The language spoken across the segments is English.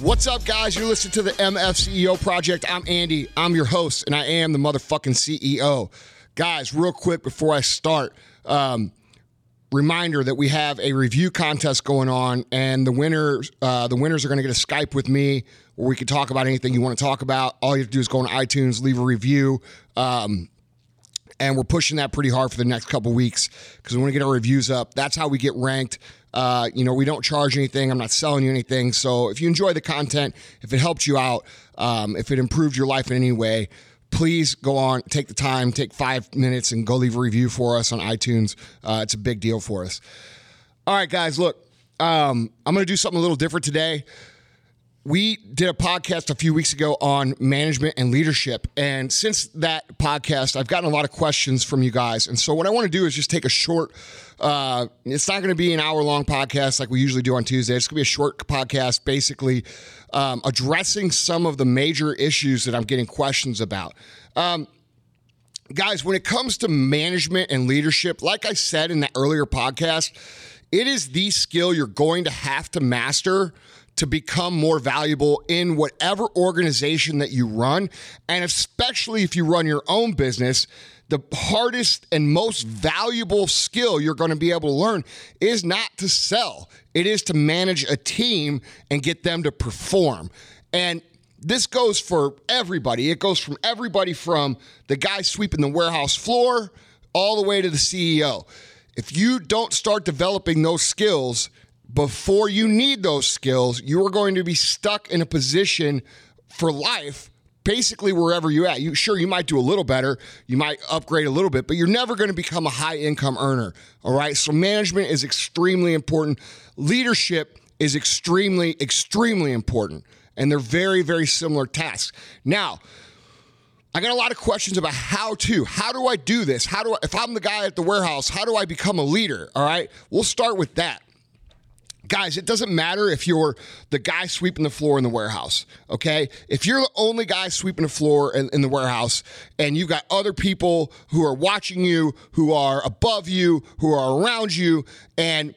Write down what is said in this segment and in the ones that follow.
What's up, guys? You're listening to the MFCEO Project. I'm Andy. I'm your host, and I am the motherfucking CEO. Guys, real quick before I start, um, reminder that we have a review contest going on, and the winners, uh, the winners are going to get a Skype with me where we can talk about anything you want to talk about. All you have to do is go on iTunes, leave a review. Um, and we're pushing that pretty hard for the next couple weeks because we want to get our reviews up. That's how we get ranked. Uh, you know, we don't charge anything. I'm not selling you anything. So if you enjoy the content, if it helped you out, um, if it improved your life in any way, please go on, take the time, take five minutes, and go leave a review for us on iTunes. Uh, it's a big deal for us. All right, guys, look, um, I'm going to do something a little different today we did a podcast a few weeks ago on management and leadership. And since that podcast, I've gotten a lot of questions from you guys. And so, what I want to do is just take a short, uh, it's not going to be an hour long podcast like we usually do on Tuesday. It's going to be a short podcast, basically um, addressing some of the major issues that I'm getting questions about. Um, guys, when it comes to management and leadership, like I said in that earlier podcast, it is the skill you're going to have to master to become more valuable in whatever organization that you run. And especially if you run your own business, the hardest and most valuable skill you're going to be able to learn is not to sell, it is to manage a team and get them to perform. And this goes for everybody. It goes from everybody from the guy sweeping the warehouse floor all the way to the CEO. If you don't start developing those skills, before you need those skills, you are going to be stuck in a position for life basically wherever you're at. You sure you might do a little better, you might upgrade a little bit, but you're never going to become a high income earner. All right. So management is extremely important. Leadership is extremely, extremely important. And they're very, very similar tasks. Now, I got a lot of questions about how to. How do I do this? How do I, if I'm the guy at the warehouse, how do I become a leader? All right. We'll start with that guys, it doesn't matter if you're the guy sweeping the floor in the warehouse, okay? If you're the only guy sweeping the floor in, in, the warehouse and you've got other people who are watching you, who are above you, who are around you, and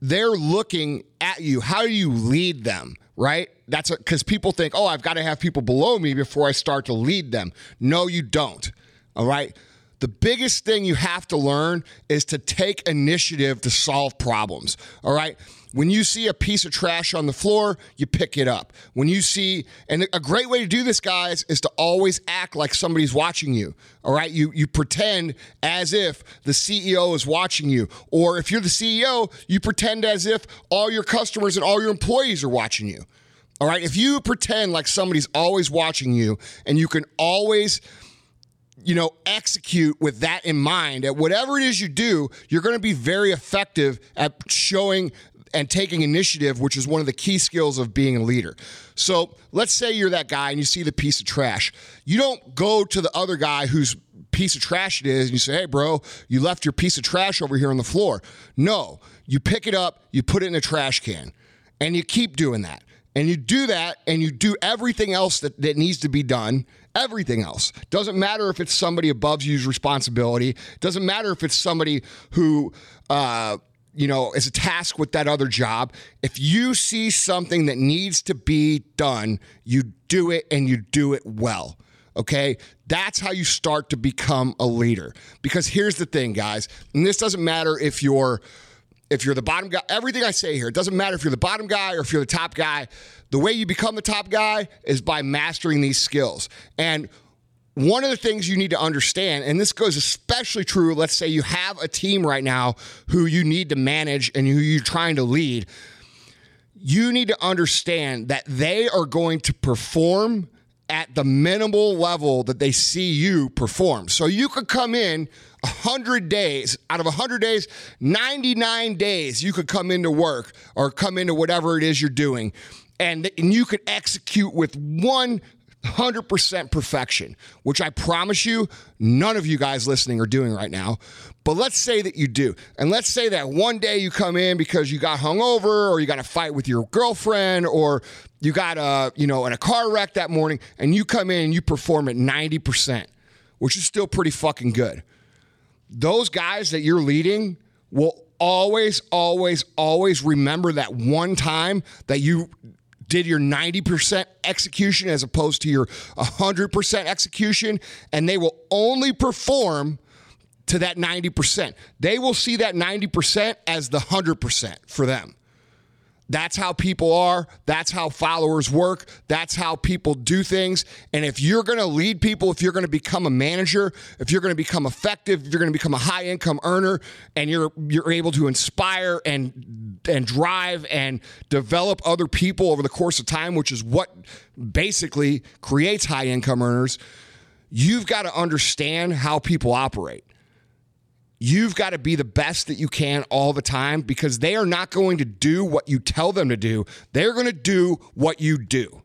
they're looking at you, how do you lead them, right? That's because people think, oh, I've got to have people below me before I start to lead them. No, you don't, all right? The biggest thing you have to learn is to take initiative to solve problems. All right. When you see a piece of trash on the floor, you pick it up. When you see, and a great way to do this, guys, is to always act like somebody's watching you. All right. You, you pretend as if the CEO is watching you. Or if you're the CEO, you pretend as if all your customers and all your employees are watching you. All right. If you pretend like somebody's always watching you and you can always, you know, execute with that in mind at whatever it is you do, you're going to be very effective at showing and taking initiative, which is one of the key skills of being a leader. So let's say you're that guy and you see the piece of trash. You don't go to the other guy whose piece of trash it is and you say, hey, bro, you left your piece of trash over here on the floor. No, you pick it up, you put it in a trash can, and you keep doing that. And you do that and you do everything else that, that needs to be done everything else. Doesn't matter if it's somebody above you's responsibility. Doesn't matter if it's somebody who, uh, you know, as a task with that other job. If you see something that needs to be done, you do it and you do it well. Okay. That's how you start to become a leader. Because here's the thing, guys, and this doesn't matter if you're if you're the bottom guy, everything I say here, it doesn't matter if you're the bottom guy or if you're the top guy. The way you become the top guy is by mastering these skills. And one of the things you need to understand, and this goes especially true, let's say you have a team right now who you need to manage and who you're trying to lead, you need to understand that they are going to perform at the minimal level that they see you perform. So you could come in 100 days, out of 100 days, 99 days, you could come into work or come into whatever it is you're doing. And, and you could execute with 100% perfection, which I promise you, none of you guys listening are doing right now. But let's say that you do. And let's say that one day you come in because you got hungover or you got a fight with your girlfriend or you got a, you know, in a car wreck that morning and you come in and you perform at 90%, which is still pretty fucking good those guys that you're leading will always, always, always remember that one time that you did your 90% execution as opposed to your 100% execution, and they will only perform to that 90%. They will see that 90% as the 100% for them. That's how people are. That's how followers work. That's how people do things. And if you're going to lead people, if you're going to become a manager, if you're going to become effective, if you're going to become a high income earner and you're you're able to inspire and and drive and develop other people over the course of time, which is what basically creates high income earners, you've got to understand how people operate you've got to be the best that you can all the time because they are not going to do what you tell them to do. They're going to do what you do.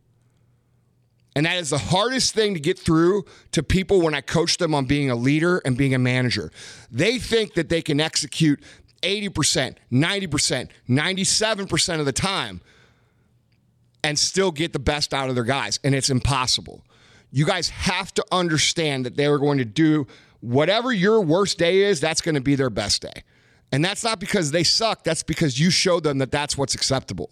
And that is the hardest thing to get through to people when I coach them on being a leader and being a manager. They think that they can execute 80%, 90%, 97% of the time and still get the best out of their guys. And it's impossible. You guys have to understand that they are going to do whatever your worst day is, that's going to be their best day. And that's not because they suck, that's because you showed them that that's what's acceptable.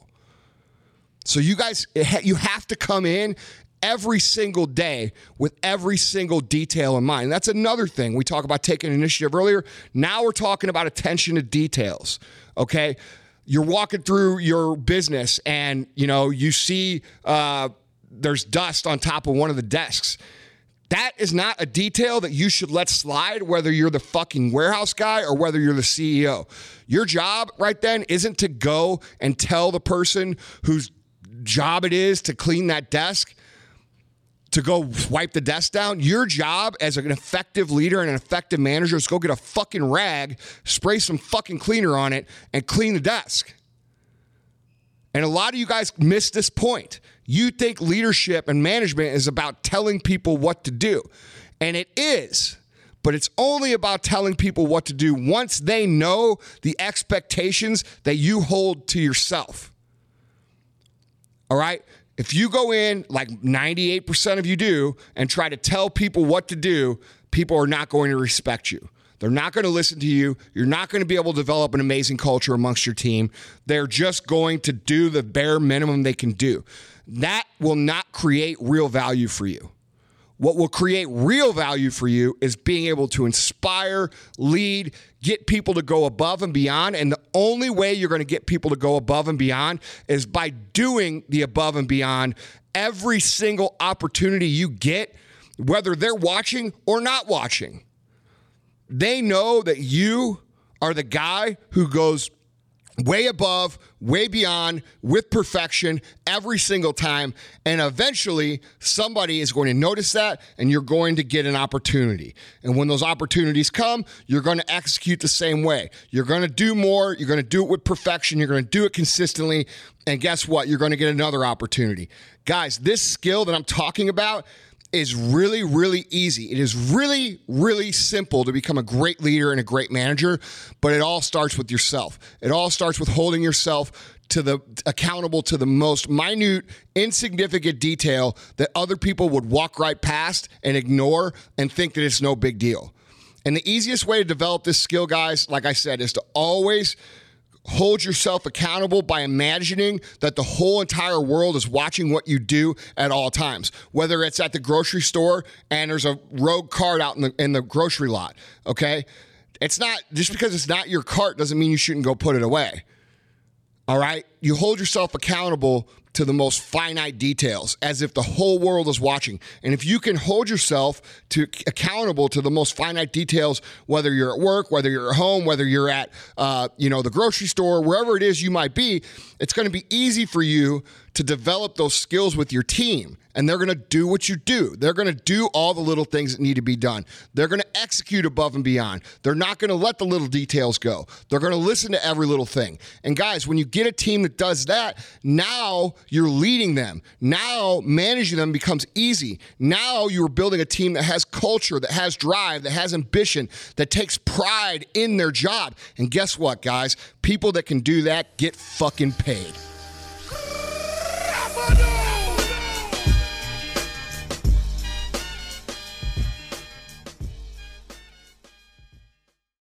So you guys you have to come in every single day with every single detail in mind. And that's another thing. We talk about taking initiative earlier. Now we're talking about attention to details. Okay? You're walking through your business and, you know, you see uh, there's dust on top of one of the desks that is not a detail that you should let slide, whether you're the fucking warehouse guy or whether you're the CEO. Your job right then isn't to go and tell the person whose job it is to clean that desk to go wipe the desk down. Your job as an effective leader and an effective manager is go get a fucking rag, spray some fucking cleaner on it, and clean the desk. And a lot of you guys miss this point. You think leadership and management is about telling people what to do. And it is, but it's only about telling people what to do once they know the expectations that you hold to yourself. All right? If you go in, like 98% of you do, and try to tell people what to do, people are not going to respect you. They're not going to listen to you. You're not going to be able to develop an amazing culture amongst your team. They're just going to do the bare minimum they can do. That will not create real value for you. What will create real value for you is being able to inspire, lead, get people to go above and beyond. And the only way you're going to get people to go above and beyond is by doing the above and beyond every single opportunity you get, whether they're watching or not watching. They know that you are the guy who goes way above, way beyond, with perfection every single time. And eventually, somebody is going to notice that and you're going to get an opportunity. And when those opportunities come, you're going to execute the same way. You're going to do more, you're going to do it with perfection, you're going to do it consistently. And guess what? You're going to get another opportunity. Guys, this skill that I'm talking about is really, really easy. It is really, really simple to become a great leader and a great manager, but it all starts with yourself. It all starts with holding yourself to the accountable to the most minute, insignificant detail that other people would walk right past and ignore and think that it's no big deal. And the easiest way to develop this skill, guys, like I said, is to always hold yourself accountable by imagining that the whole entire world is watching what you do at all times. Whether it's at the grocery store and there's a rogue cart out in the in the grocery lot, okay? It's not just because it's not your cart doesn't mean you shouldn't go put it away. All right? You hold yourself accountable to the most finite details as if the whole world is watching. And if you can hold yourself to accountable to the most finite details, whether you're at work, whether you're at home, whether you're at uh, you know the grocery store, wherever it is you might be, it's going to be easy for you to develop those skills with your team and they're going to do what you do. They're going to do all the little things that need to be done. They're going to execute above and beyond. They're not going to let the little details go. They're going to listen to every little thing. And guys, when you get a team that does that, now you're leading them. Now managing them becomes easy. Now you're building a team that has culture, that has drive, that has ambition, that takes pride in their job. And guess what, guys? People that can do that get fucking paid.